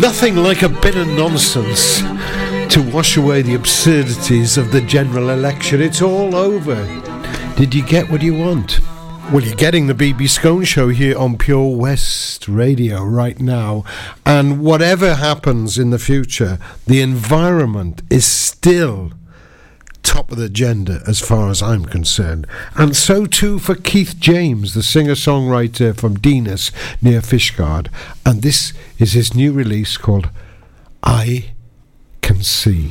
Nothing like a bit of nonsense to wash away the absurdities of the general election. It's all over. Did you get what you want? Well, you're getting the BB Skone Show here on Pure West Radio right now. And whatever happens in the future, the environment is still top of the agenda as far as I'm concerned. And so too for Keith James, the singer songwriter from Dinas near Fishguard. And this is his new release called I Can See.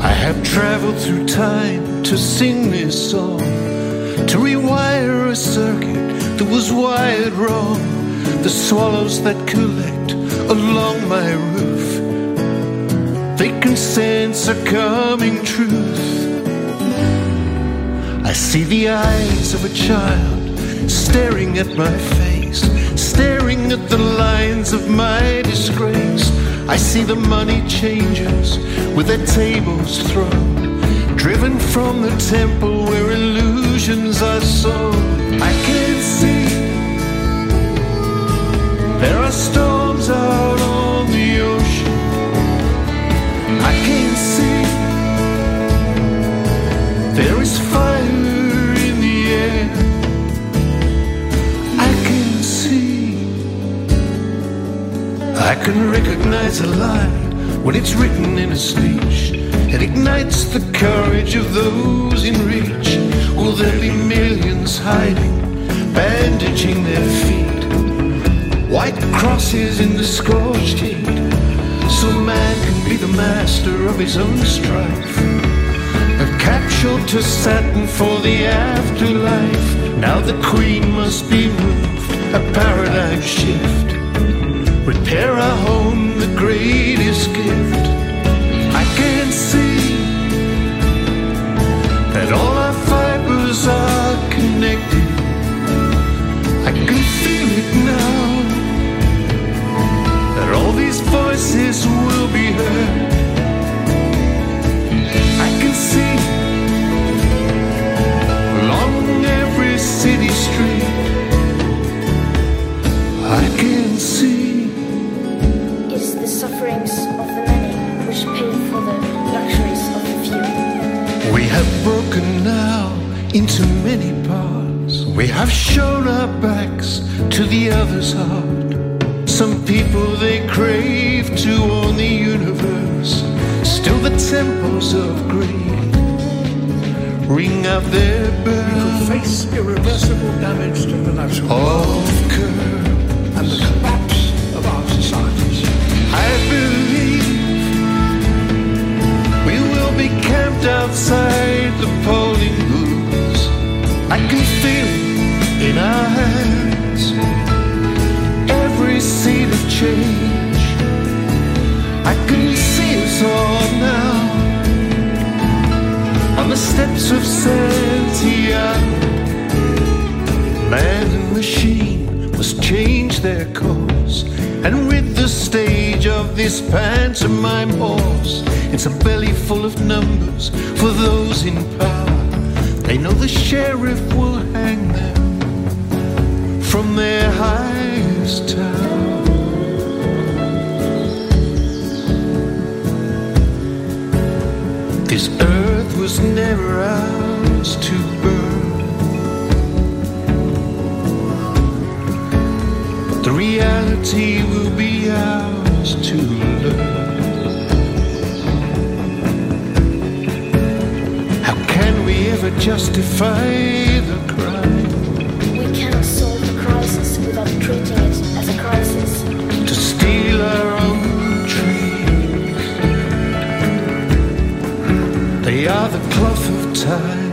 I have traveled through time to sing this song, to rewire a circuit that was wired wrong the swallows that collect along my roof. They can sense a coming truth. I see the eyes of a child staring at my face, staring at the lines of my disgrace. I see the money changers with their tables thrown, driven from the temple where illusions are sown. I can see there are storms out on the ocean. I can see. There is fire in the air. I can see. I can recognize a lie when it's written in a speech. It ignites the courage of those in reach. Will there be millions hiding, bandaging their feet? White crosses in the scorched heat, so man can be the master of his own strife. A capsule to Saturn for the afterlife. Now the queen must be moved, a paradigm shift. Repair our home, the greatest gift. I can see that all voices will be heard. I can see along every city street. I can see. It's the sufferings of the many which pay for the luxuries of the few. We have broken now into many parts. We have shown our backs to the other's heart. Some people they crave to own the universe. Still the temples of greed ring out their bells. We face irreversible damage to the natural of curb and the collapse of our societies. I believe we will be camped outside the polling booths. I can feel it in our hands change. I can see us all now on the steps of Santiago. Man and machine must change their course and rid the stage of this pantomime horse. It's a belly full of numbers for those in power. They know the sheriff will hang them from their highest tower. This earth was never ours to burn. The reality will be ours to learn. How can we ever justify the crime? We cannot solve the crisis without treating it as a crisis. They are the cloth of time.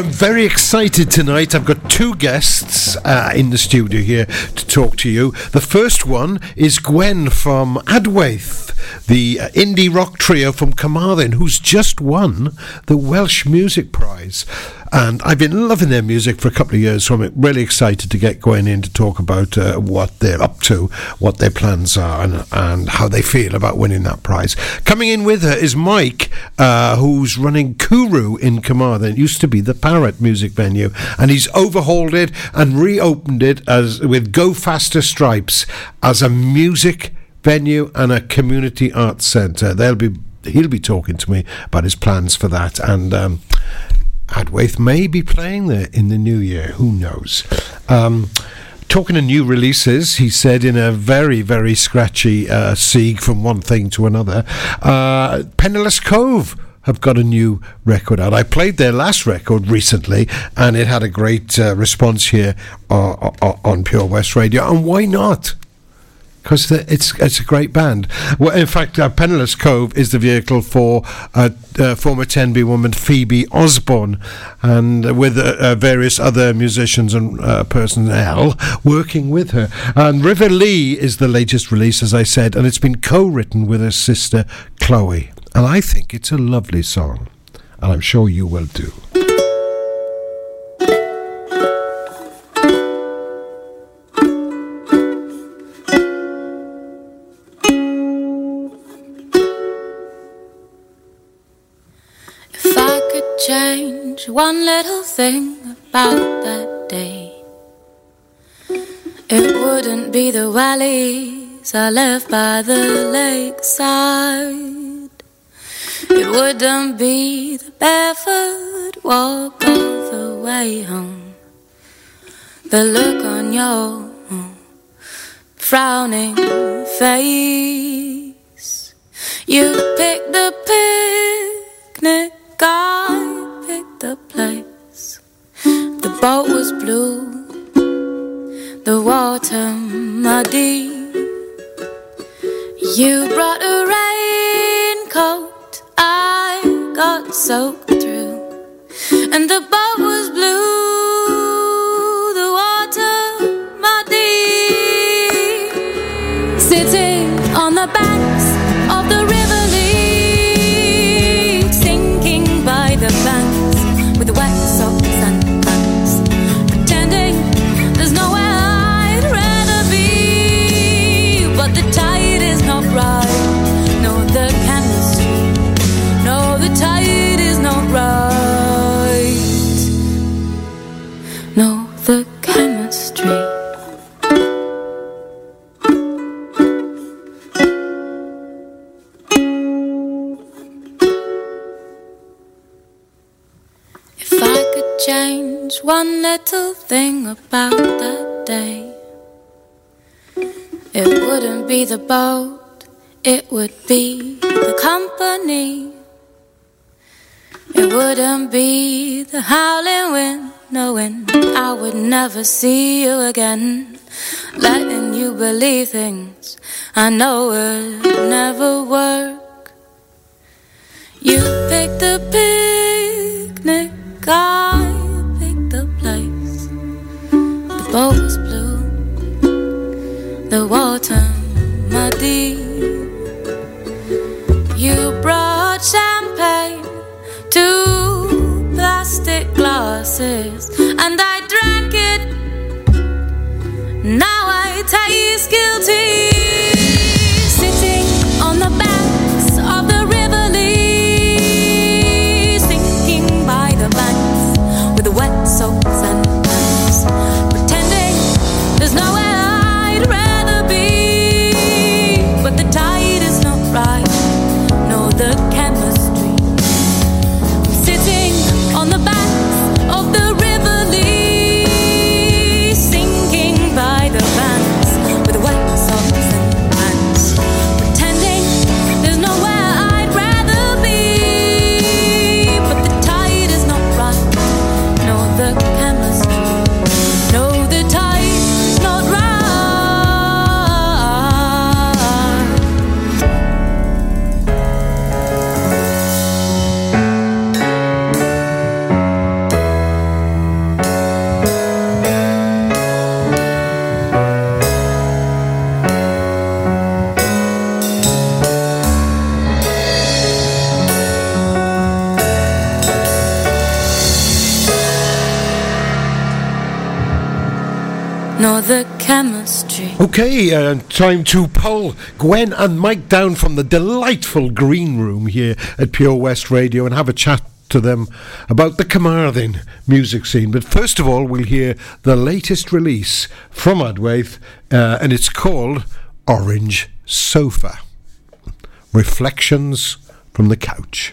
I'm very excited tonight. I've got two guests uh, in the studio here to talk to you. The first one is Gwen from Adwaith. The uh, indie rock trio from Carmarthen, who's just won the Welsh Music Prize. And I've been loving their music for a couple of years, so I'm really excited to get going in to talk about uh, what they're up to, what their plans are, and, and how they feel about winning that prize. Coming in with her is Mike, uh, who's running Cwrw in Carmarthen. It used to be the Parrot music venue, and he's overhauled it and reopened it as with Go Faster Stripes as a music venue and a community arts centre. They'll be he'll be talking to me about his plans for that and. Um, Adwaith may be playing there in the new year. Who knows? Um, talking of new releases, he said in a very, very scratchy uh, sieg from one thing to another, uh, Penniless Cove have got a new record out. I played their last record recently, and it had a great uh, response here uh, on Pure West Radio. And why not? Because it's it's a great band. Well, in fact, uh, Penniless Cove is the vehicle for uh, uh, former Tenby woman Phoebe Osborne, and with uh, uh, various other musicians and uh, personnel working with her. And River Lee is the latest release, as I said, and it's been co-written with her sister Chloe. And I think it's a lovely song, and I'm sure you will do. One little thing about that day. It wouldn't be the valleys I left by the lakeside. It wouldn't be the barefoot walk all the way home. The look on your frowning face. You picked the picnic picked the place. The boat was blue, the water muddy. You brought a raincoat, I got soaked through, and the boat was blue, the water muddy. Sitting on the banks little thing about that day. It wouldn't be the boat, it would be the company. It wouldn't be the howling wind, knowing I would never see you again. Letting you believe things I know would never work. You picked the picnic I boat was blue, the water muddy. You brought champagne, two plastic glasses, and I drank it. Now I taste guilty. Okay, uh, time to pull Gwen and Mike down from the delightful green room here at Pure West Radio and have a chat to them about the Carmarthen music scene. But first of all, we'll hear the latest release from Adwaith, uh, and it's called Orange Sofa Reflections from the Couch.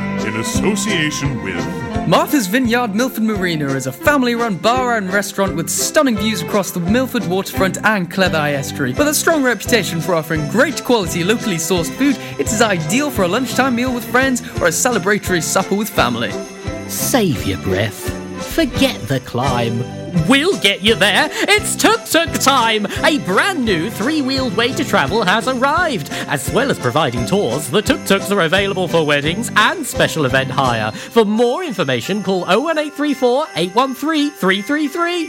in association with Martha's Vineyard Milford Marina is a family run bar and restaurant with stunning views across the Milford waterfront and Cleddau estuary. With a strong reputation for offering great quality locally sourced food, it is ideal for a lunchtime meal with friends or a celebratory supper with family. Save your breath. Forget the climb. We'll get you there. It's Tuk Tuk time. A brand new three wheeled way to travel has arrived. As well as providing tours, the Tuk Tuks are available for weddings and special event hire. For more information, call 01834 813 333.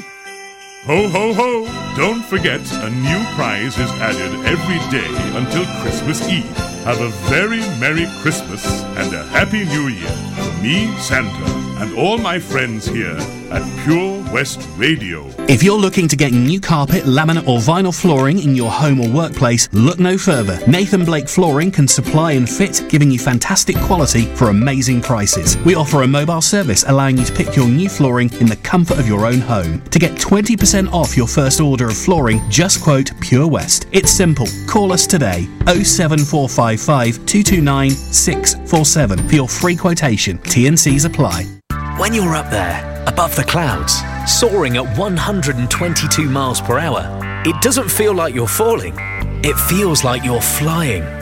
Ho ho ho! Don't forget, a new prize is added every day until Christmas Eve. Have a very Merry Christmas and a Happy New Year from me, Santa, and all my friends here at Pure West Radio. If you're looking to get new carpet, laminate, or vinyl flooring in your home or workplace, look no further. Nathan Blake Flooring can supply and fit, giving you fantastic quality for amazing prices. We offer a mobile service allowing you to pick your new flooring in the comfort of your own home. To get 20% off your first order of flooring, just quote Pure West. It's simple. Call us today oh 07455 229 647 for your free quotation. T&Cs apply. When you're up there, above the clouds, soaring at 122 miles per hour, it doesn't feel like you're falling. It feels like you're flying.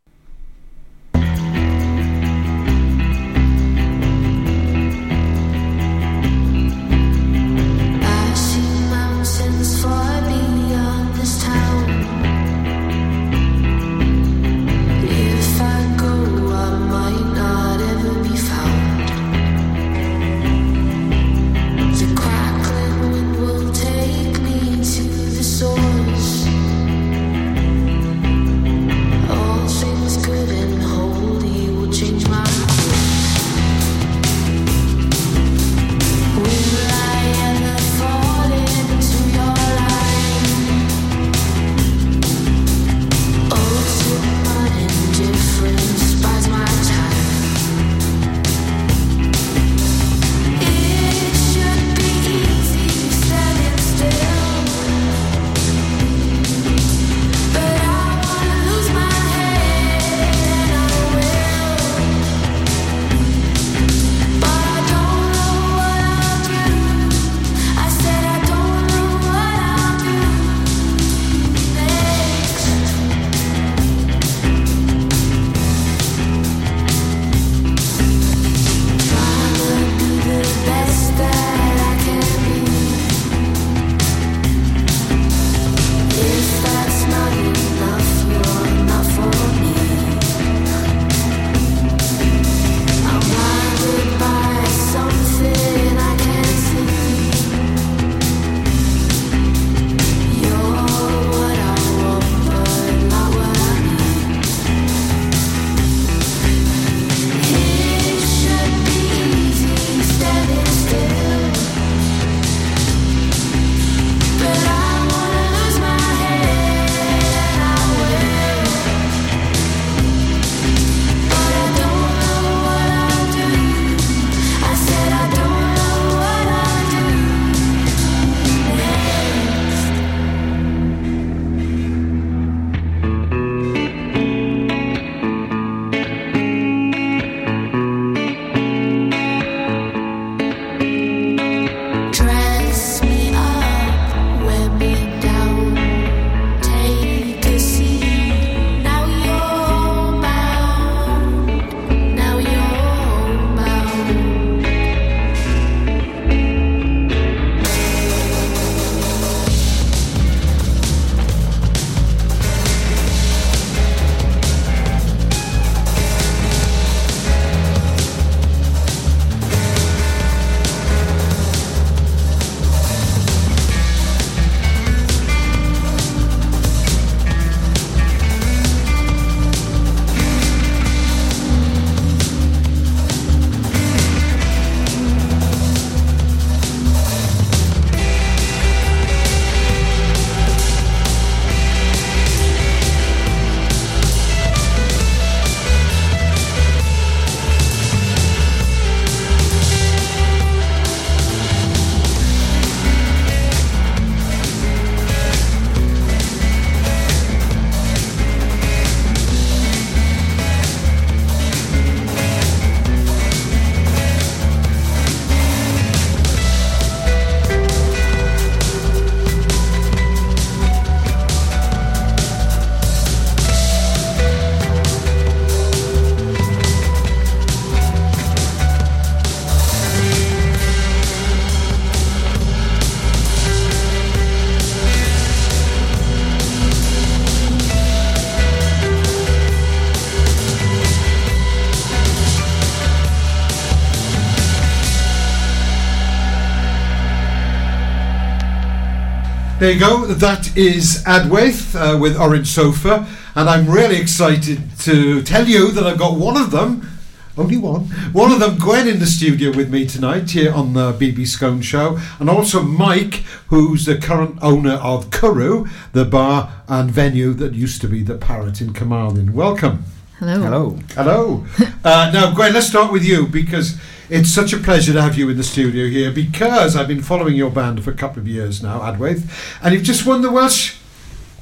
There you go. That is Adwaith uh, with Orange Sofa, and I'm really excited to tell you that I've got one of them. Only one. One of them, Gwen, in the studio with me tonight here on the BB Skone Show, and also Mike, who's the current owner of Cwrw, the bar and venue that used to be the Parrot in Carmarthen. Welcome. Hello. Hello. Hello. uh, now, Gwen, let's start with you because it's such a pleasure to have you in the studio here because I've been following your band for a couple of years now, Adwaith, and you've just won the Welsh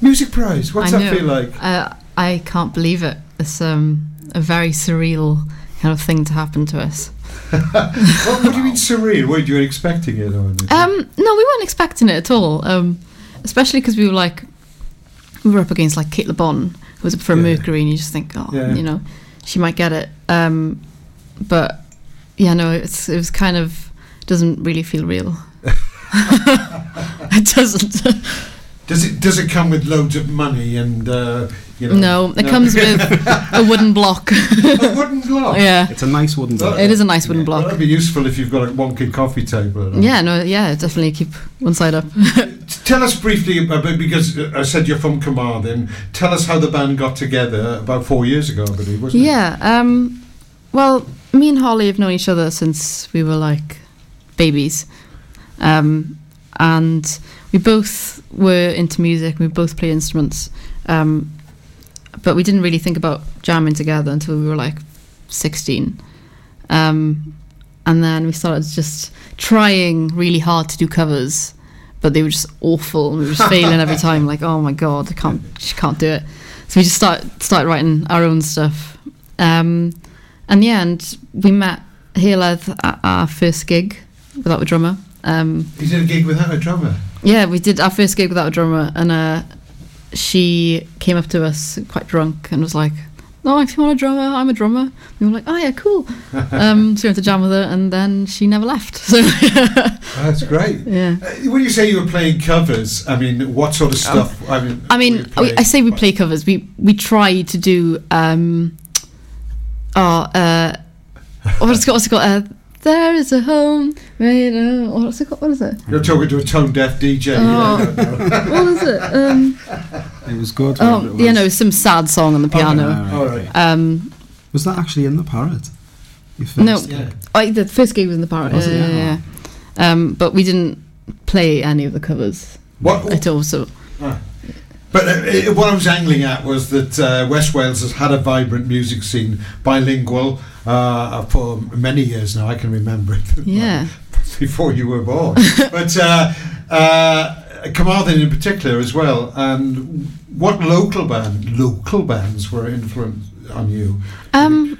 Music Prize. What's I that know. feel like? Uh, I can't believe it. It's um, a very surreal kind of thing to happen to us. what, what do you mean surreal? Were you expecting it? Or anything? Um, no, we weren't expecting it at all. Um, especially because we were like, we were up against like Cate Le Bon, who was up for a Mercury, and you just think, oh, Yeah. you know, she might get it. Um, but yeah, no, it's it was kind of doesn't really feel real. it doesn't. Does it does it come with loads of money and uh, you know? No, it comes with a wooden block. a wooden block. Yeah. It's a nice wooden block. It is a nice wooden Well, block. that'd be useful if you've got a wonky coffee table. Yeah, no, yeah, definitely keep one side up. Tell us briefly about because uh, I said you're from Carmarthen. Tell us how the band got together about four years ago, I believe, wasn't yeah, um, well, me and Holly have known each other since we were like babies. Um, and we both were into music, we both play instruments. Um, but we didn't really think about jamming together until we were like 16. Um, and then we started just trying really hard to do covers, but they were just awful. And we were just failing every time. Like, oh my god, I can't, just can't do it. So we just start started writing our own stuff. Um, and yeah, and we met Heledd at our first gig without a drummer. Um, You did a gig without a drummer. yeah, we did our first gig without a drummer, and uh, she came up to us quite drunk and was like, "No, if you want a drummer, I'm a drummer." We were like, "Oh yeah, cool." um, so we went to jam with her, and then she never left. So That's great. Yeah. Uh, when you say you were playing covers, I mean, what sort of stuff? I mean, Um, I mean, I, I say we play covers. We we try to do. Um, oh, uh, what's it called? What's it called? Uh, there is a home made of. What's it called? What is it? You're talking to a tone deaf DJ. Oh. I what is it? Um, It was good. oh, whatever it you was. know, some sad song on the piano. All right. Um, Was that actually in the parrot? No, gig? I, the first gig was in the parrot. Was it? yeah, yeah, yeah. Um, but we didn't play any of the covers What- at all. So. But uh, uh, what I was angling at was that uh, West Wales has had a vibrant music scene, bilingual, uh, for many years now. I can remember it. yeah. before you were born. but uh, uh, Carmarthen in particular as well. And what local band, local bands were influenced on you? Um,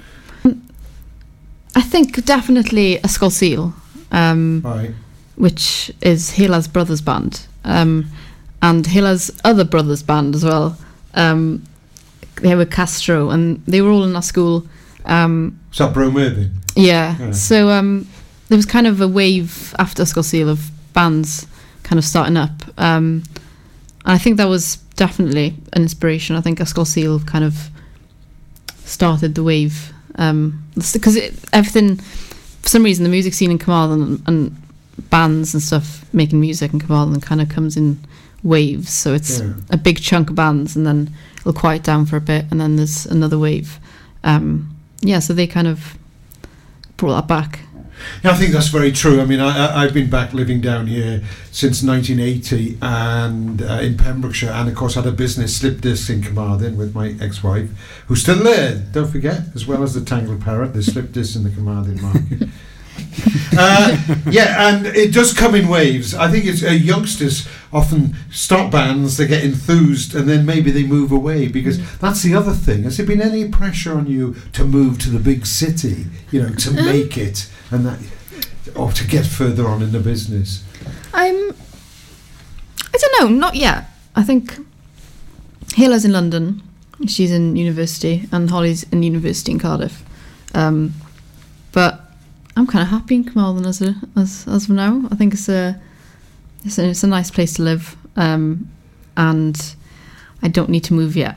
I think definitely a Skull Seal, um, Right. which is Heledd's brothers band, um, and Heledd's other brothers band as well. Um, they were Castro, and they were all in our school. Um, Is that yeah. Yeah. So um, there was kind of a wave after Seal of bands kind of starting up. Um, and I think that was definitely an inspiration. I think Skull Seal kind of started the wave because it everything for some reason the music scene in Carmarthen and, and bands and stuff making music in Carmarthen kind of comes in waves. So it's Yeah. a big chunk of bands, and then it'll quiet down for a bit, and then there's another wave. Um, yeah, so they kind of brought that back. Yeah, I think that's very true. I mean, I, I've been back living down here since 1980 and uh, in Pembrokeshire, and of course, had a business slip disc in Carmarthen with my ex wife, who's still there, don't forget, as well as the Tangled Parrot, the slip disc in the Carmarthen market. uh, yeah, and it does come in waves. I think it's uh, youngsters often start bands, they get enthused, and then maybe they move away because that's the other thing. Has there been any pressure on you to move to the big city, you know, to Um, make it and that, or to get further on in the business? I'm. I don't know. Not yet. I think Heledd's in London. She's in university, and Holly's in university in Cardiff. Um, but I'm kind of happy in Carmarthen as a, as as of now. I think it's a it's a, it's a nice place to live, um, and I don't need to move yet.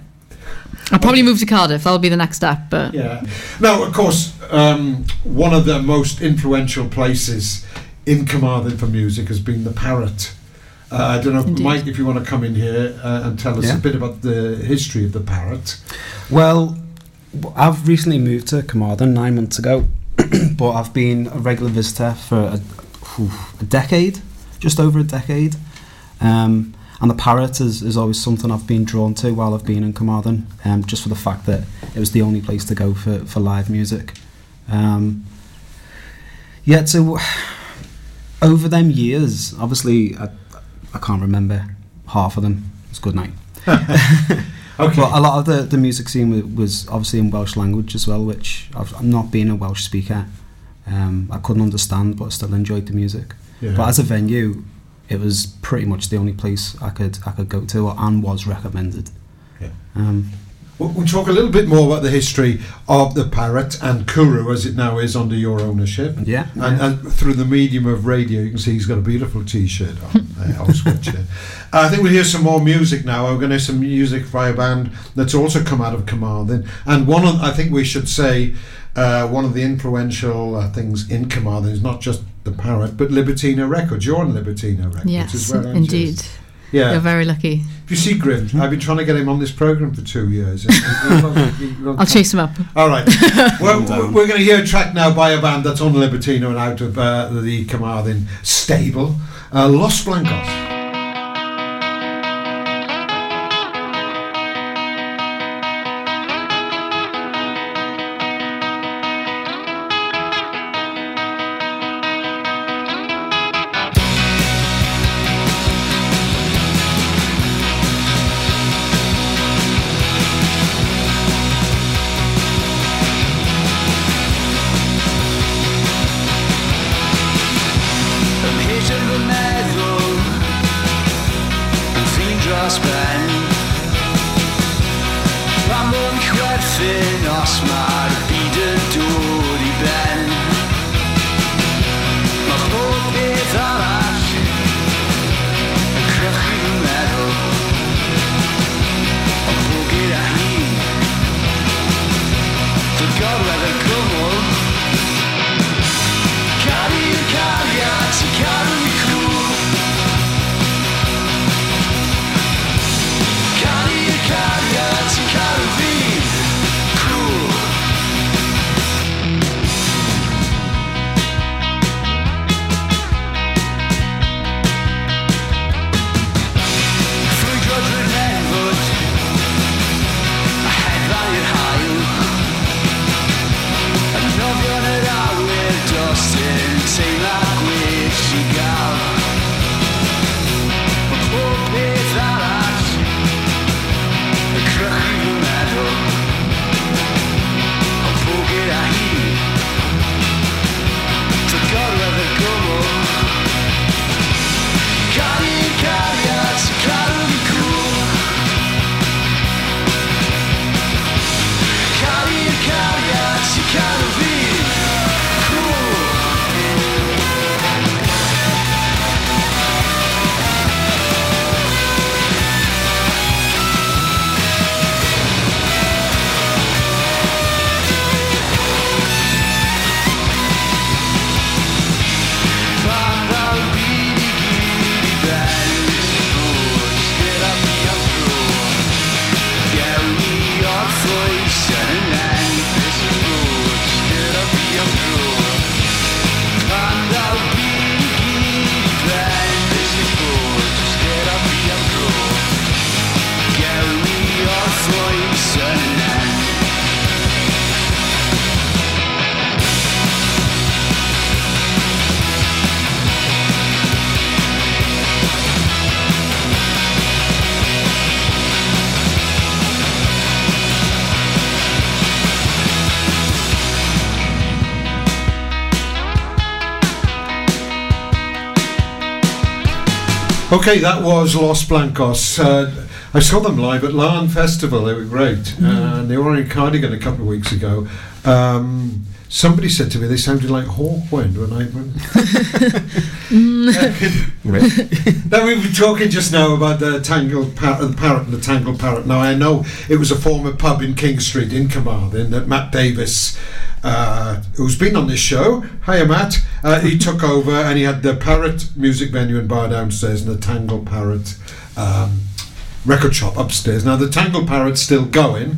I'll probably move to Cardiff. That'll be the next step. But Yeah. Now, of course, um, one of the most influential places in Carmarthen for music has been the Parrot. Uh, I don't know, Indeed. Mike, if you want to come in here uh, and tell us Yeah. a bit about the history of the parrot. Well, I've recently moved to Carmarthen nine months ago, but I've been a regular visitor for a, whew, a decade, just over a decade. Um, and the parrot is, is always something I've been drawn to while I've been in Carmarthen, um, just for the fact that it was the only place to go for, for live music. Um, yeah, so over them years, obviously, I, I can't remember half of them. It's good night. Okay. But a lot of the, the music scene wa- was obviously in Welsh language as well, which I've, I'm not being a Welsh speaker. Um, I couldn't understand, but I still enjoyed the music. Yeah. But as a venue, it was pretty much the only place I could I could go to, and was recommended. Yeah. Um, We'll, we'll talk a little bit more about the history of the parrot and Cwrw as it now is under your ownership. Yeah. And, and through the medium of radio, you can see he's got a beautiful T-shirt on. I'll switch it. I think we'll hear some more music now. We're going to hear some music by a band that's also come out of Carmarthen. And one of, I think we should say, uh, one of the influential uh, things in Carmarthen is not just the parrot, but Libertino Records. You're on Libertino Records Yes, as well, aren't you? indeed. Yeah. You're very lucky. If you see Grim, I've been trying to get him on this program for two years. I'll chase him up. All right. well, we're, we're going to hear a track now by a band that's on Libertino and out of uh, the Carmarthen stable, uh, Los Blancos. Okay, that was Los Blancos. Uh, I saw them live at Laugharne Festival. They were great. Uh, and they were in Cardigan a couple of weeks ago. Um, somebody said to me they sounded like Hawkwind when I went. now we were talking just now about the tangled par- the parrot and the tangled parrot. Now I know it was a former pub in King Street in Carmarthen that Matt Davis uh, who's been on this show. Hiya, Matt. Uh, he took over and he had the Parrot music venue and bar downstairs and the Tangle Parrot um, record shop upstairs. Now, the Tangle Parrot's still going,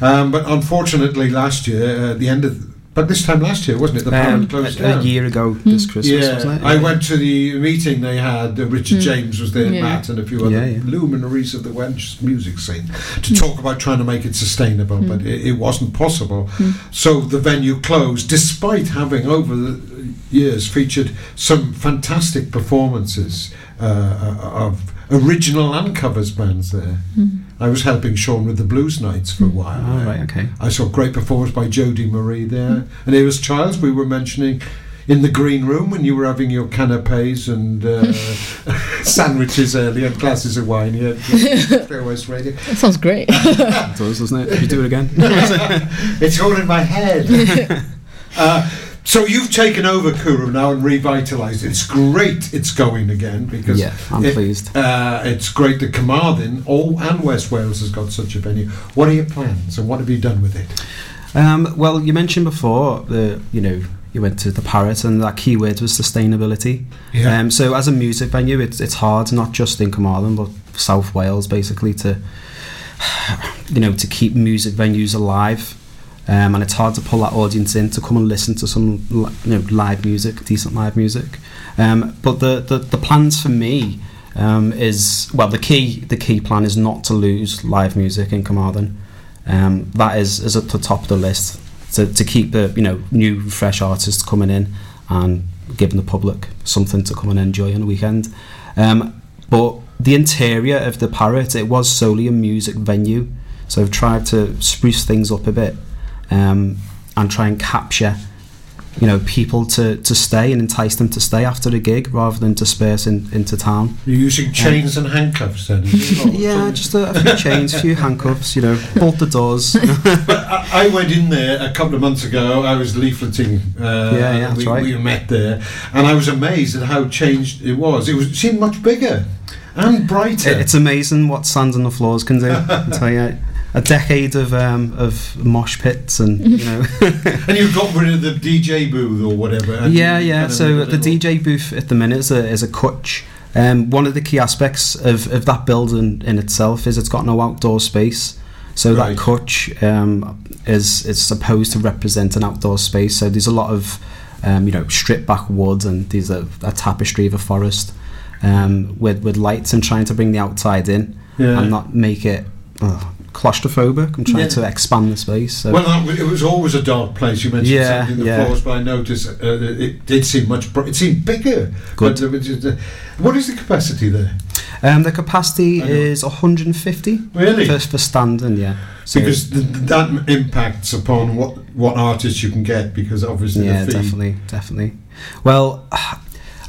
um, but unfortunately, last year, uh, the end of but this time last year, wasn't it? The Parrot Um, closed a, a year ago this Christmas, yeah, wasn't it? I went to the meeting they had. Uh, Richard Mm. James was there, Yeah. Matt, and a few other Yeah, yeah. luminaries of the Welsh music scene to talk about trying to make it sustainable, Mm. but it, it wasn't possible. So the venue closed, despite having over the years featured some fantastic performances uh, of original and covers bands there. Mm. I was helping Sean with the Blues Nights for a while. Oh, right, okay. I saw great performance by Jodie Marie there. And it was Childs we were mentioning in the green room when you were having your canapes and uh, sandwiches earlier and glasses of wine here. at Pure West Radio. That sounds great. It does, doesn't it? You do it again. it's all in my head. uh, so you've taken over Cwrw now and revitalised it. It's great it's going again because Yeah, I'm it- pleased. Uh, it's great that Carmarthen all and West Wales has got such a venue. What are your plans and what have you done with it? Um, well, you mentioned before the you know you went to the Parrot and that key word was sustainability. Yeah. Um, so as a music venue, it's it's hard not just in Carmarthen but South Wales basically to you know to keep music venues alive. Um, and it's hard to pull that audience in to come and listen to some you know live music, decent live music. Um, but the, the the plans for me um, is well the key the key plan is not to lose live music in Carmarthen. Um, that is is at the top of the list to, to keep the you know new fresh artists coming in and giving the public something to come and enjoy on the weekend. Um, but the interior of the Parrot it was solely a music venue, so I've tried to spruce things up a bit um, and try and capture you know people to, to stay and entice them to stay after the gig rather than disperse in, into town. You're using chains and handcuffs then? Yeah, just a, a few chains, a few handcuffs, you know, bolt the doors. I, I went in there a couple of months ago. I was leafleting. Uh, Yeah, yeah, that's we, right. we met there, and I was amazed at how changed it was. It was it seemed much bigger and brighter. It- it's amazing what sand on the floors can do. I tell you, a decade of um, of mosh pits and you know. and you got rid of the DJ booth or whatever. yeah, yeah. So the DJ booth at the minute is a is a cwtch. Um, one of the key aspects of, of that building in itself is it's got no outdoor space. So Right. that cwtch um, is is supposed to represent an outdoor space. So there's a lot of um, you know stripped back wood and there's a, a tapestry of a forest um, with with lights and trying to bring the outside in Yeah. and not make it uh, claustrophobic. I'm trying Yeah. to expand the space. So. Well, that, it was always a dark place. You mentioned Yeah, something the yeah. floors, but I noticed uh, it did seem much. Br- it seemed bigger. Good. But there just, uh, what is the capacity there? Um, the capacity is 150. Really? For, for standing, yeah. So- because th- th- that impacts upon what what artists you can get. Because obviously, yeah, the fee. definitely, definitely. Well,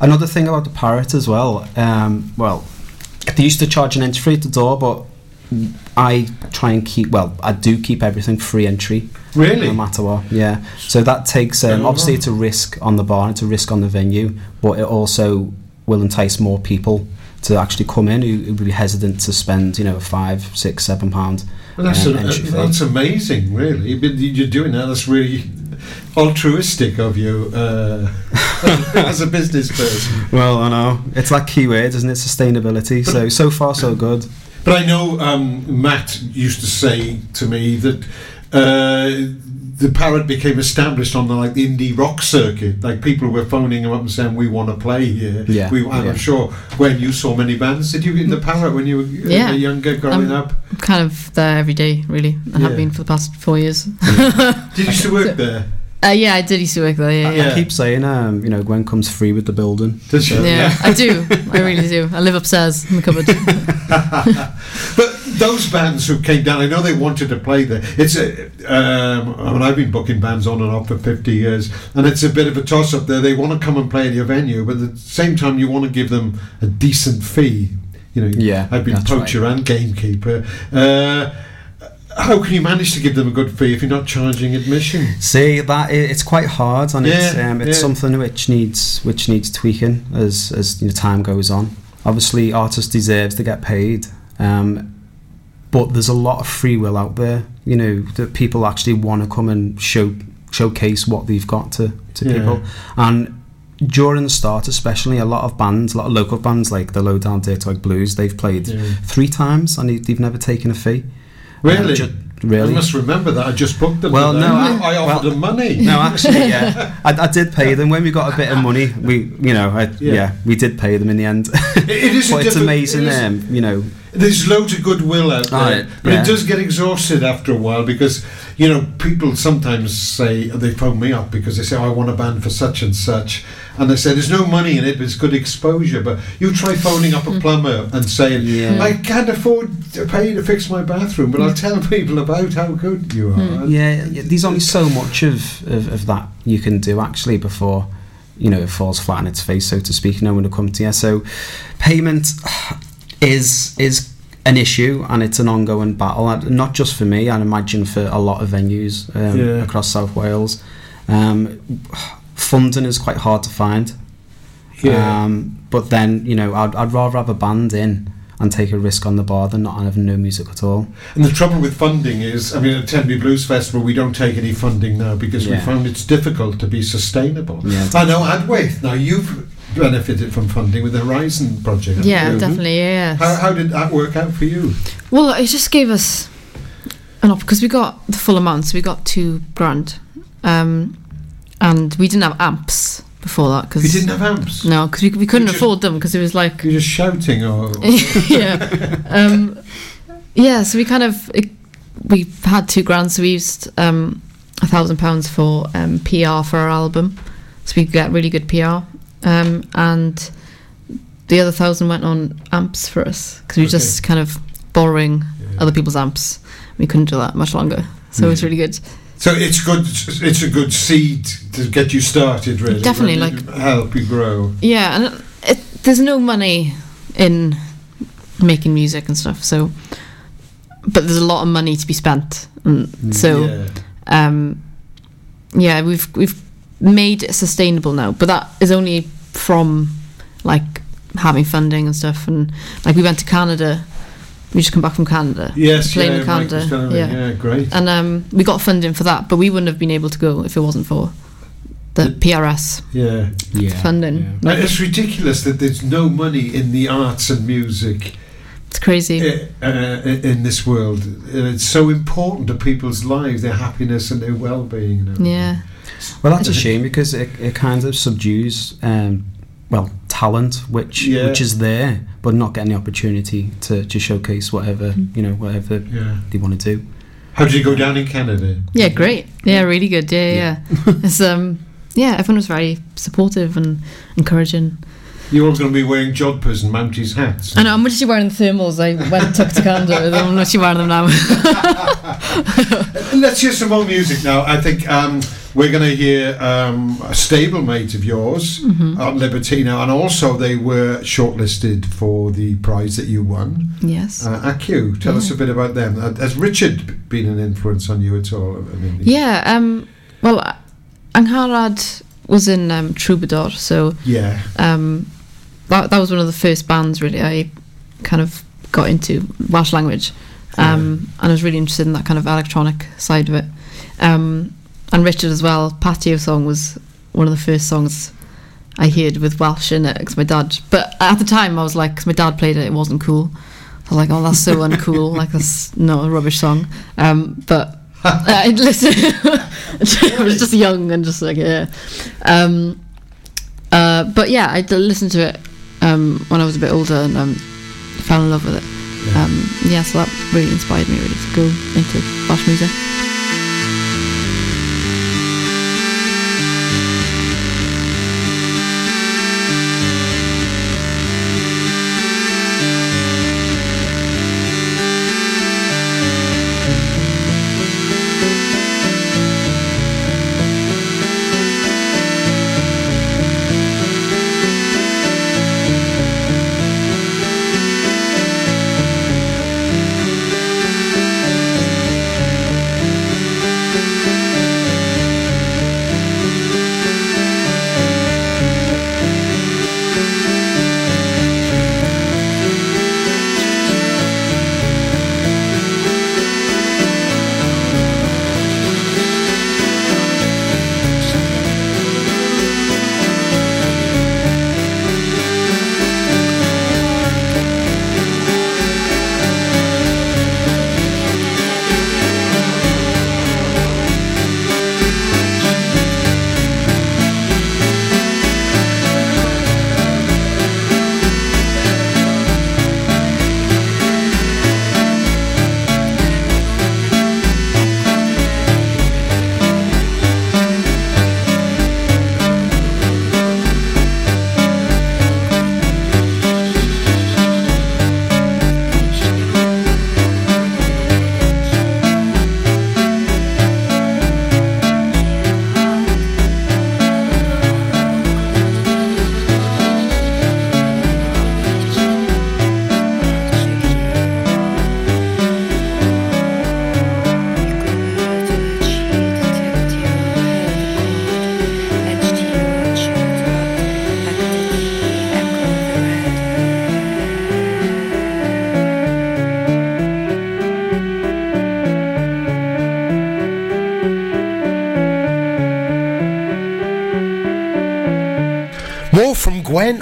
another thing about the Parrot as well. Um, well, they used to charge an entry fee at the door, but I try and keep. Well, I do keep everything free entry. Really? No matter what. Yeah. So that takes. Um, obviously, it's a risk on the bar. It's a risk on the venue, but it also will entice more people to actually come in who who would be hesitant to spend, you know, five, six, seven pound. Well, that's, um, a, fee. that's amazing, really. But You're doing that. That's really altruistic of you uh, as a business person. Well, I know it's like keywords, isn't it? Sustainability. So so far so good. But I know um, Matt used to say to me that uh, the parrot became established on the like the indie rock circuit. Like people were phoning him up and saying, "We want to play here." Yeah, we, and yeah. I'm sure when you saw many bands, did you get in the parrot when you were uh, Yeah. younger, growing I'm up? kind of there every day, really. I Yeah. have been for the past four years. Did you used to work there? Uh, yeah, I did used to work there. Yeah, yeah. I keep saying, um, you know, Gwen comes free with the building. Does she? Yeah, I do. I really do. I live upstairs in the cupboard. But those bands who came down, I know they wanted to play there. It's a, um, I mean, I've been booking bands on and off for 50 years, and it's a bit of a toss up there. They want to come and play at your venue, but at the same time, you want to give them a decent fee. You know, Yeah, I've been that's poacher and gamekeeper. Uh, how can you manage to give them a good fee if you're not charging admission? See that it's quite hard, and it's um, it's yeah. something which needs which needs tweaking as as you know, time goes on. Obviously, artists deserves to get paid, um, but there's a lot of free will out there. You know that people actually want to come and show showcase what they've got to, to Yeah. people. And during the start, especially, a lot of bands, a lot of local bands like the Lowdown Dirtwag Blues, they've played Yeah. three times and they've never taken a fee. Really? Uh, ju- really? I must remember that. I just booked them. Well, no. I- I, offered well- them money. No, actually, yeah, I, I did pay them when we got a bit of money. We, you know, I, Yeah. yeah. we did pay them in the end. It- it is a but it's amazing, it is- um, you know. There's loads of goodwill out there, Right, but yeah. it does get exhausted after a while because you know people sometimes say they phone me up because they say oh, I want a band for such and such, and they say there's no money in it, but it's good exposure. But you try phoning up a plumber and saying Yeah. I can't afford to pay you to fix my bathroom, but I'll tell people about how good you are. Yeah, yeah, there's only so much of, of, of that you can do actually before you know it falls flat on its face, so to speak. No one will come to you. So payment is is an issue and it's an ongoing battle, not just for me. I imagine for a lot of venues um, Yeah. across South Wales. Um, funding is quite hard to find. Yeah. Um, but then you know, I'd, I'd rather have a band in and take a risk on the bar than not having no music at all. And the trouble with funding is, I mean, at Tenby Blues Festival, we don't take any funding now because we Yeah. found it's difficult to be sustainable. Yeah. I know, Adwaith, now you've benefited from funding with the Horizon project. Yeah, you? definitely. Yeah. How, how did that work out for you? Well, it just gave us an op because we got the full amount, so we got two grand, um, and we didn't have amps before that because we didn't have amps? No, because we, we couldn't just- afford them because it was like You're just shouting or. yeah, um, yeah. So we kind of it, we had two grand, so we used um, a thousand pounds for um, PR for our album, so we could get really good PR, um, and the other thousand went on amps for us because we were just kind of borrowing other people's amps. We couldn't do that much longer, so it was really good. So it's good. It's a good seed to get you started, really. Definitely, really like- help you grow. Yeah, and it, it, there's no money in making music and stuff. So, but there's a lot of money to be spent, and so Yeah. um, yeah, we've we've made it sustainable now. But that is only from like having funding and stuff, and like we went to Canada. We just come back from Canada. Yes, playing yeah, in Mike Canada. was telling me, yeah, great. And um, we got funding for that, but we wouldn't have been able to go if it wasn't for the PRS Yeah. Yeah. funding. Now, it's ridiculous that there's no money in the arts and music. It's crazy. uh, uh, in this world. It's so important to people's lives, their happiness and their well-being. and. Yeah. Well, that's a shame because it, it kind of subdues, um, well, talent, which Yeah. which is there, but not getting the opportunity to, to showcase whatever you know, whatever Yeah. they want to do. How did you go down in Canada? Yeah, great. Yeah, really good. Yeah, yeah. yeah. it's um, yeah, everyone was very supportive and encouraging. You're all going to be wearing jodhpurs and mounties hats. I know. I'm literally wearing thermals. I went and took to Canada. with them. I'm literally wearing them now. Let's hear some more music now. I think um, we're going to hear um, a stablemate of yours Mhm. on Libertino, and also they were shortlisted for the prize that you won. yes. Uh, Accü, tell us a bit about them. Uh, Has Richard been an influence on you at all? I mean, Yeah. Um. Well, Angharad was in um, Trwbador, so Yeah. Um, that that was one of the first bands really I kind of got into Welsh language, um, and I was really interested in that kind of electronic side of it. Um, and Richard as well. Patio song was one of the first songs I heard with Welsh in it because my dad. But at the time I was like, because my dad played it, it wasn't cool. I was like, oh, that's so uncool. Like that's not a rubbish song. Um, but I listen. I was just young and just like yeah. Um, uh, but yeah, I listened to it um, when I was a bit older and um, fell in love with it. Yeah. Um, yeah, so that really inspired me really to go into Welsh music.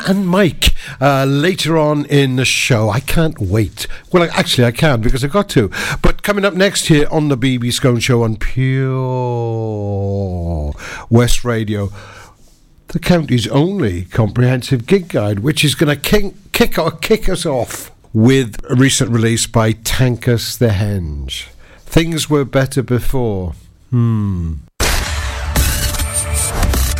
And Mike uh, later on in the show. I can't wait. Well, actually, I can because I got to. But coming up next here on the BB Skone Show on Pure West Radio, the county's only comprehensive gig guide, which is going to kick, kick, kick us off with a recent release by Tankus the Henge. Things were better before. Hmm.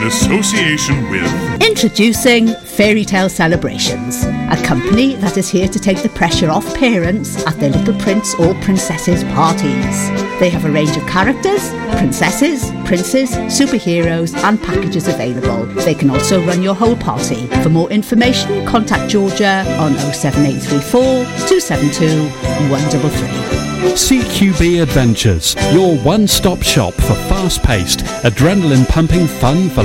in association with Introducing Fairy Tale Celebrations, a company that is here to take the pressure off parents at their little prince or princesses parties. They have a range of characters, princesses, princes, superheroes, and packages available. They can also run your whole party. For more information, contact Georgia on 07834 272 133. CQB Adventures, your one stop shop for fast paced, adrenaline pumping fun for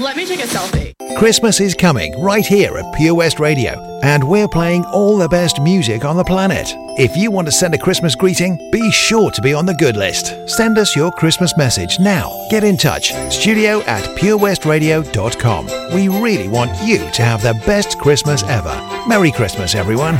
Let me take a selfie. Christmas is coming right here at Pure West Radio, and we're playing all the best music on the planet. If you want to send a Christmas greeting, be sure to be on the good list. Send us your Christmas message now. Get in touch. Studio at purewestradio.com. We really want you to have the best Christmas ever. Merry Christmas, everyone.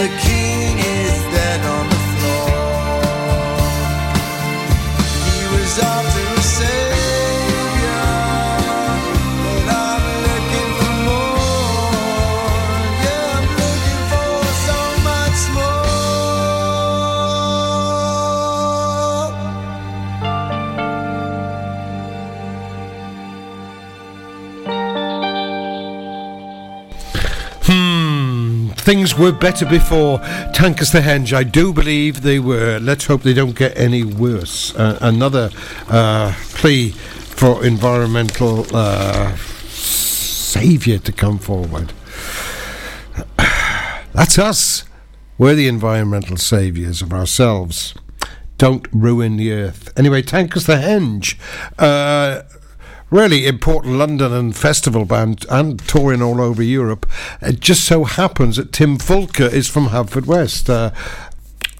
The king things were better before Tankus the Henge. I do believe they were. Let's hope they don't get any worse. Uh, another uh, plea for environmental uh, saviour to come forward. That's us. We're the environmental saviours of ourselves. Don't ruin the earth. Anyway, Tankus the Henge. Really important London and festival band and touring all over Europe. It just so happens that Tim Fulker is from Haverfordwest. Uh,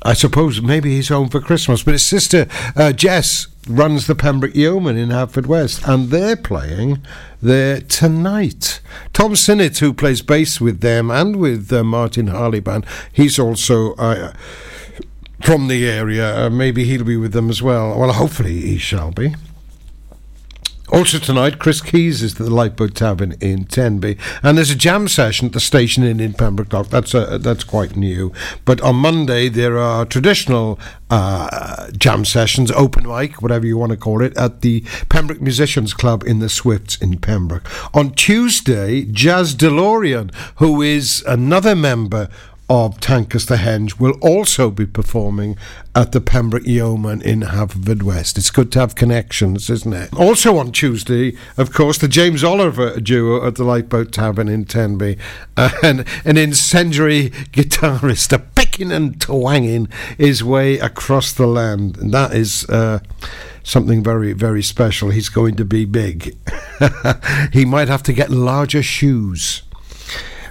I suppose maybe he's home for Christmas, but his sister uh, Jess runs the Pembroke Yeoman in Haverfordwest, and they're playing there tonight. Tom Sinnott, who plays bass with them and with uh, Martin Harley Band, he's also. Uh, from the area, uh, maybe he'll be with them as well. Well, hopefully he shall be. Also tonight, Chris Keys is at the Lifeboat Tavern in Tenby, and there's a jam session at the station inn in Pembroke Dock. That's uh that's quite new. But on Monday there are traditional uh, jam sessions, open mic, whatever you want to call it, at the Pembroke Musicians Club in the Swifts in Pembroke. On Tuesday, Jaz Delorean, who is another member of Tankus the Henge will also be performing at the Pembroke Yeoman in Haverfordwest. It's good to have connections, isn't it? Also on Tuesday, of course, the James Oliver duo at the Lifeboat Tavern in Tenby, and an incendiary guitarist, a picking and twanging his way across the land, and that is. Uh, Something very, very special. He's going to be big. he might have to get larger shoes.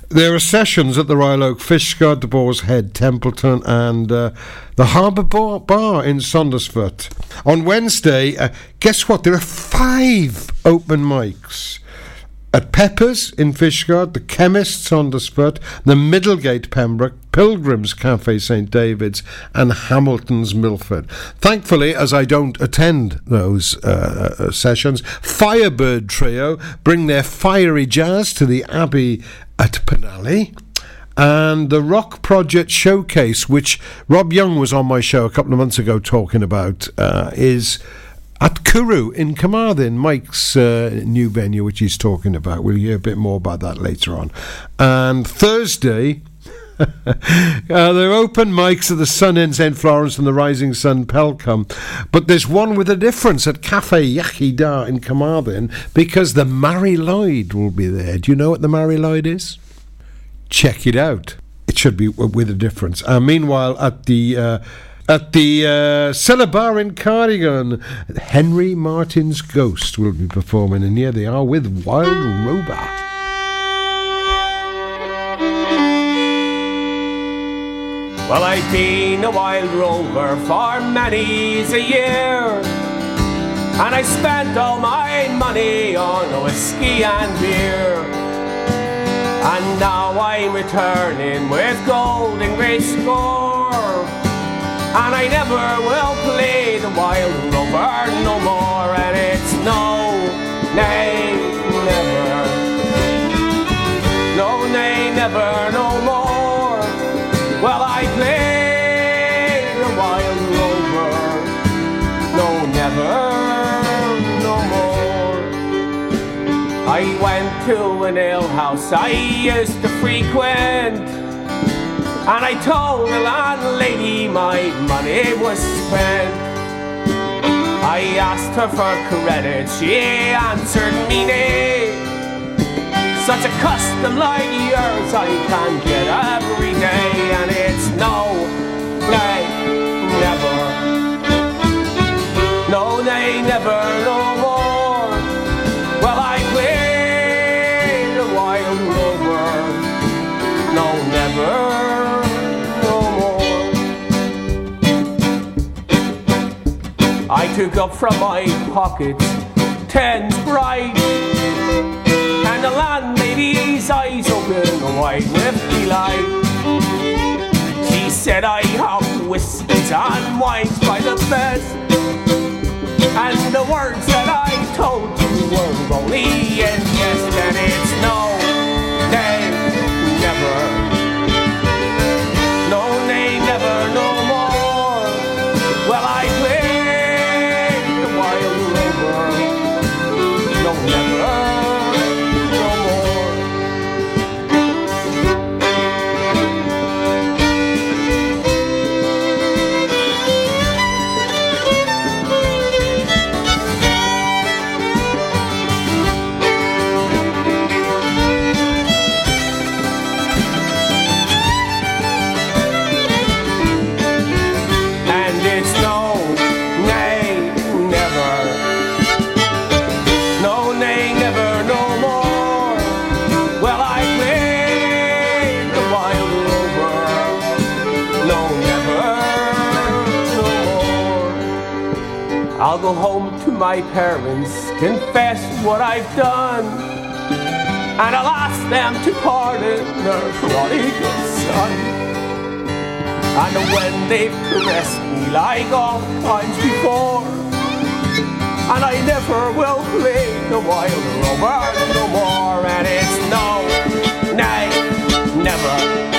There are sessions at the Royal Oak, Fishguard, the Boar's Head, Templeton, and uh, the Harbour Bar, Bar in Saundersfoot. On Wednesday, uh, guess what? There are five open mics. At Peppers in Fishguard, the Chemists Saundersfoot, the Middlegate Pembroke, Pilgrims Cafe St David's, and Hamilton's Milford. Thankfully, as I don't attend those uh, uh, sessions, Firebird Trio bring their fiery jazz to the Abbey at Penally. And the Rock Project Showcase, which Rob Young was on my show a couple of months ago talking about, uh, is at Cwrw in Carmarthen, Mike's uh, new venue, which he's talking about. We'll hear a bit more about that later on. And Thursday, uh, there are open mics at the Sun in St Florence and the Rising Sun Pelcomb, but there's one with a difference at Cafe Yachida in Carmarthen because the Mari Lwyd will be there. Do you know what the Mari Lwyd is? Check it out. It should be with a difference. Uh, meanwhile, at the uh, at the uh, Cellar Bar in Cardigan, Henry Martin's Ghost will be performing, and here they are with Wild Rover. Well, I've been a wild rover for many's a year. And I spent all my money on whiskey and beer. And now I'm returning with gold and grey score. And I never will play the wild rover no more. And it's no, nay, never. No, nay, never, no more. I went to an alehouse I used to frequent. And I told the landlady my money was spent. I asked her for credit, she answered me nay. Such a custom like yours I can't get every day, and it's no, nay, never. No, nay, never, took up from my pockets tens bright, and the landlady's eyes open wide with delight. She said I have whiskies and wines by the best. And the words that I told you were only yes, yes, and it's no, confess what I've done. And I'll ask them to pardon their prodigal son. And when they've caressed me like all times before And I never will play the wild rover no more And it's no, nay, never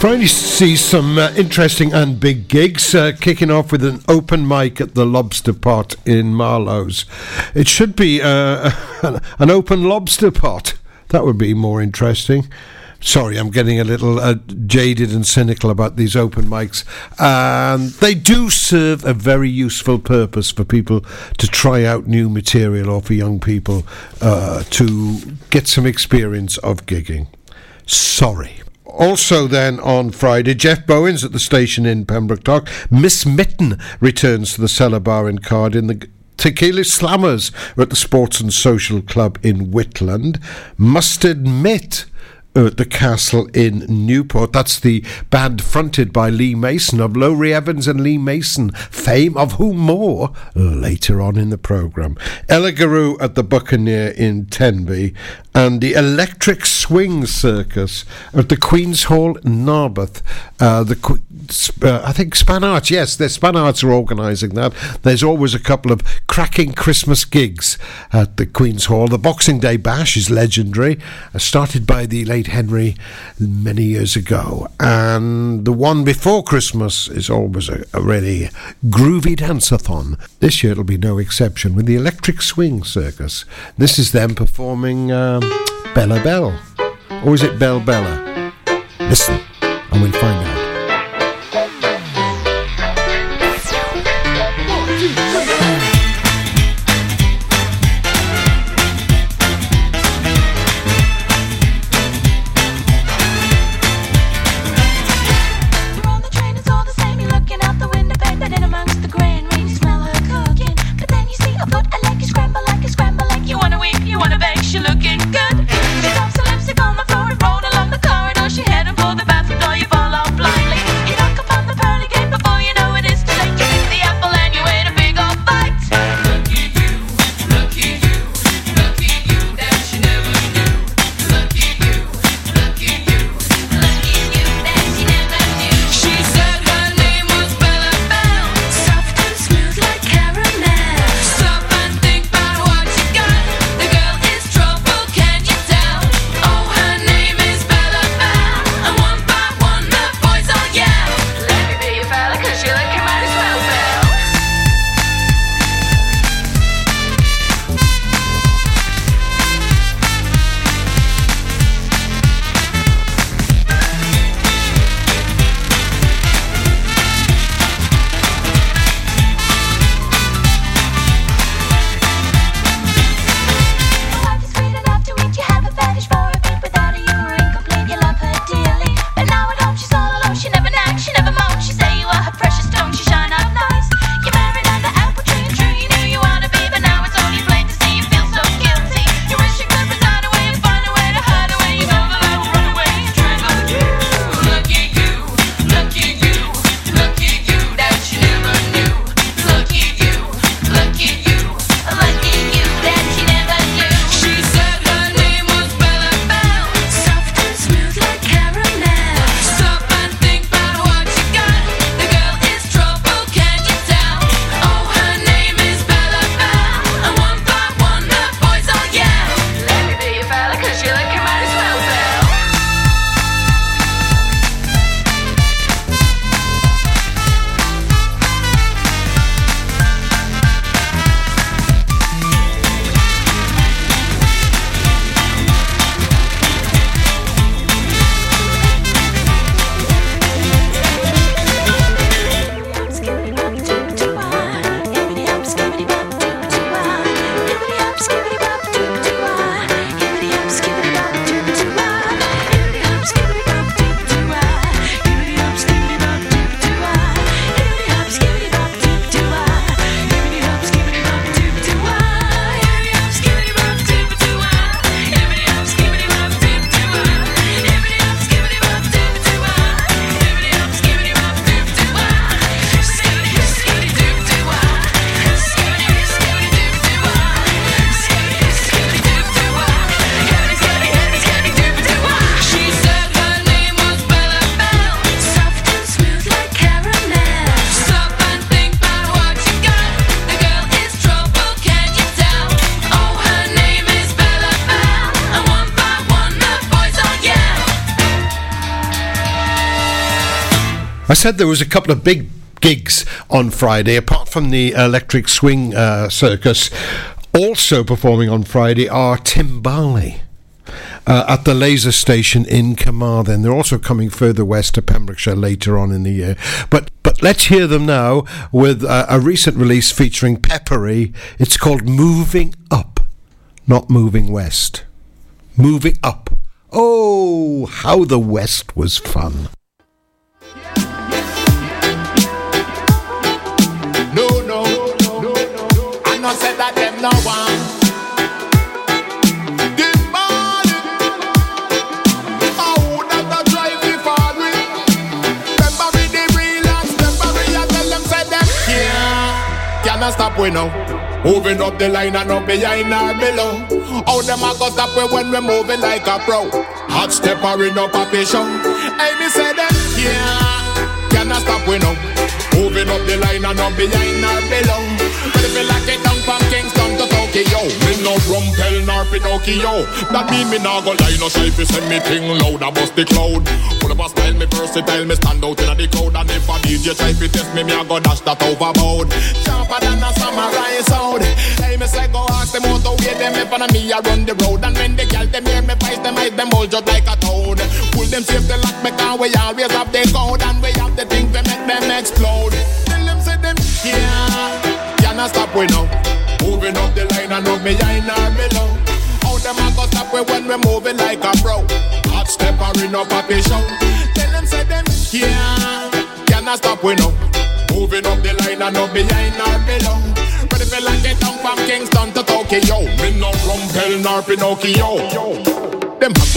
Friday sees some uh, interesting and big gigs, uh, kicking off with an open mic at the Lobster Pot in Marloes. It should be uh, an open lobster pot. That would be more interesting. Sorry, I'm getting a little uh, jaded and cynical about these open mics. Um, they do serve a very useful purpose for people to try out new material or for young people uh, to get some experience of gigging. Sorry. Also, then on Friday, Jeff Bowens at the station in Pembroke Dock. Miss Mitten returns to the Cellar Bar in Cardiff. The Tequila Slammers are at the Sports and Social Club in Whitland. Mustard Mitt at the Castle in Newport. That's the band fronted by Lee Mason of Lowri Evans and Lee Mason, fame of whom more later on in the programme. Ella Garou at the Buccaneer in Tenby and the Electric Swing Circus at the Queen's Hall Narberth. Uh, the uh, I think Span Arts, yes, the Span Arts are organising that. There's always a couple of cracking Christmas gigs at the Queen's Hall. The Boxing Day Bash is legendary, uh, started by the late Henry many years ago. And the one before Christmas is always a, a really groovy dance-a-thon. This year it'll be no exception with the Electric Swing Circus. This is them performing um, Bella Bell. Or is it Bell Bella? Listen, and we'll find out. Said there was a couple of big gigs on Friday, apart from the Electric Swing uh, Circus. Also performing on Friday are Timbali. Uh, at the laser station in Carmarthen. They're also coming further west to Pembrokeshire later on in the year. But but let's hear them now with uh, a recent release featuring Peppery. It's called Moving Up, not Moving West. Moving Up. Oh, how the West was fun. Them yeah. Cannot stop we now. Moving up the line and up behind or below. How them a go stop we when we moving like a pro? Hot steppering up a show. Hey, me say them yeah. Cannot stop we now. Moving up the line and up behind or below. But if you like it down no rumpel nor Pinocchio. That mean me nah go lie, no shy fi send me thing loud, I bust the cloud. Full of a style, me versatile, me stand out inna the crowd. And if a DJ try fi test me, me a go dash that overboard. Sharper than a samurai sound. Hey, me say go ask them how to wait them if and me a run the road. And when the girl them hear me voice, them eyes them bulge up like a toad. Pull them safe the lock because we always have the code and we have the things that make them explode. Tell them say them yeah, cannot stop we now. Moving up the line and up behind or below. How them a go stop we when we moving like a pro? Hot stepper in a show. Tell them say them yeah, cannot stop we now. Moving up the line and up behind or below. Ready for like it down from Kingston to Tokyo. Me no Rumpel nor Pinocchio.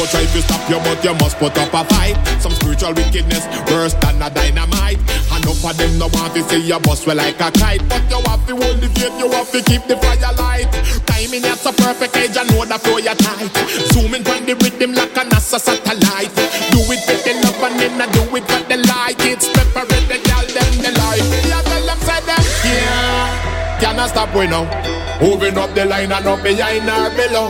Have try to stop you, but you must put up a fight. Some spiritual wickedness worse than a dynamite. Enough of them no want to see you bust well like a kite. But you have to hold the faith, you have to keep the fire light. Timing at a perfect age, I know that flow you tight. Zooming from the rhythm like a NASA satellite. Do it for the love and then I do it for the light. It's preparate Cannot stop we now. Moving up the line and up behind or below.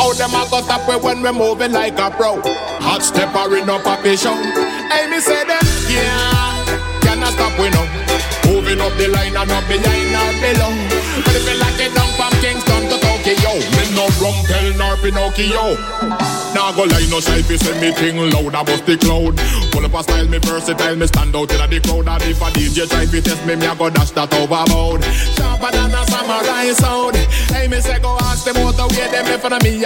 How them a go stop we when we moving like a pro? Hot stepper in up a show. Hey, me say them, yeah. Cannot stop we now. Moving up the line and up behind or below. But if you like it down from Kingston Tokyo, me no Rumpel nor Pinocchio. Now go line no shy fi say me thing loud I bust the cloud. Pull up a style me versatile, me stand out in the crowd. And if a DJ try fi test me, me a go dash that overboard. Sharper than a samurai sound. Hey, me say go ask them what the way them front of me.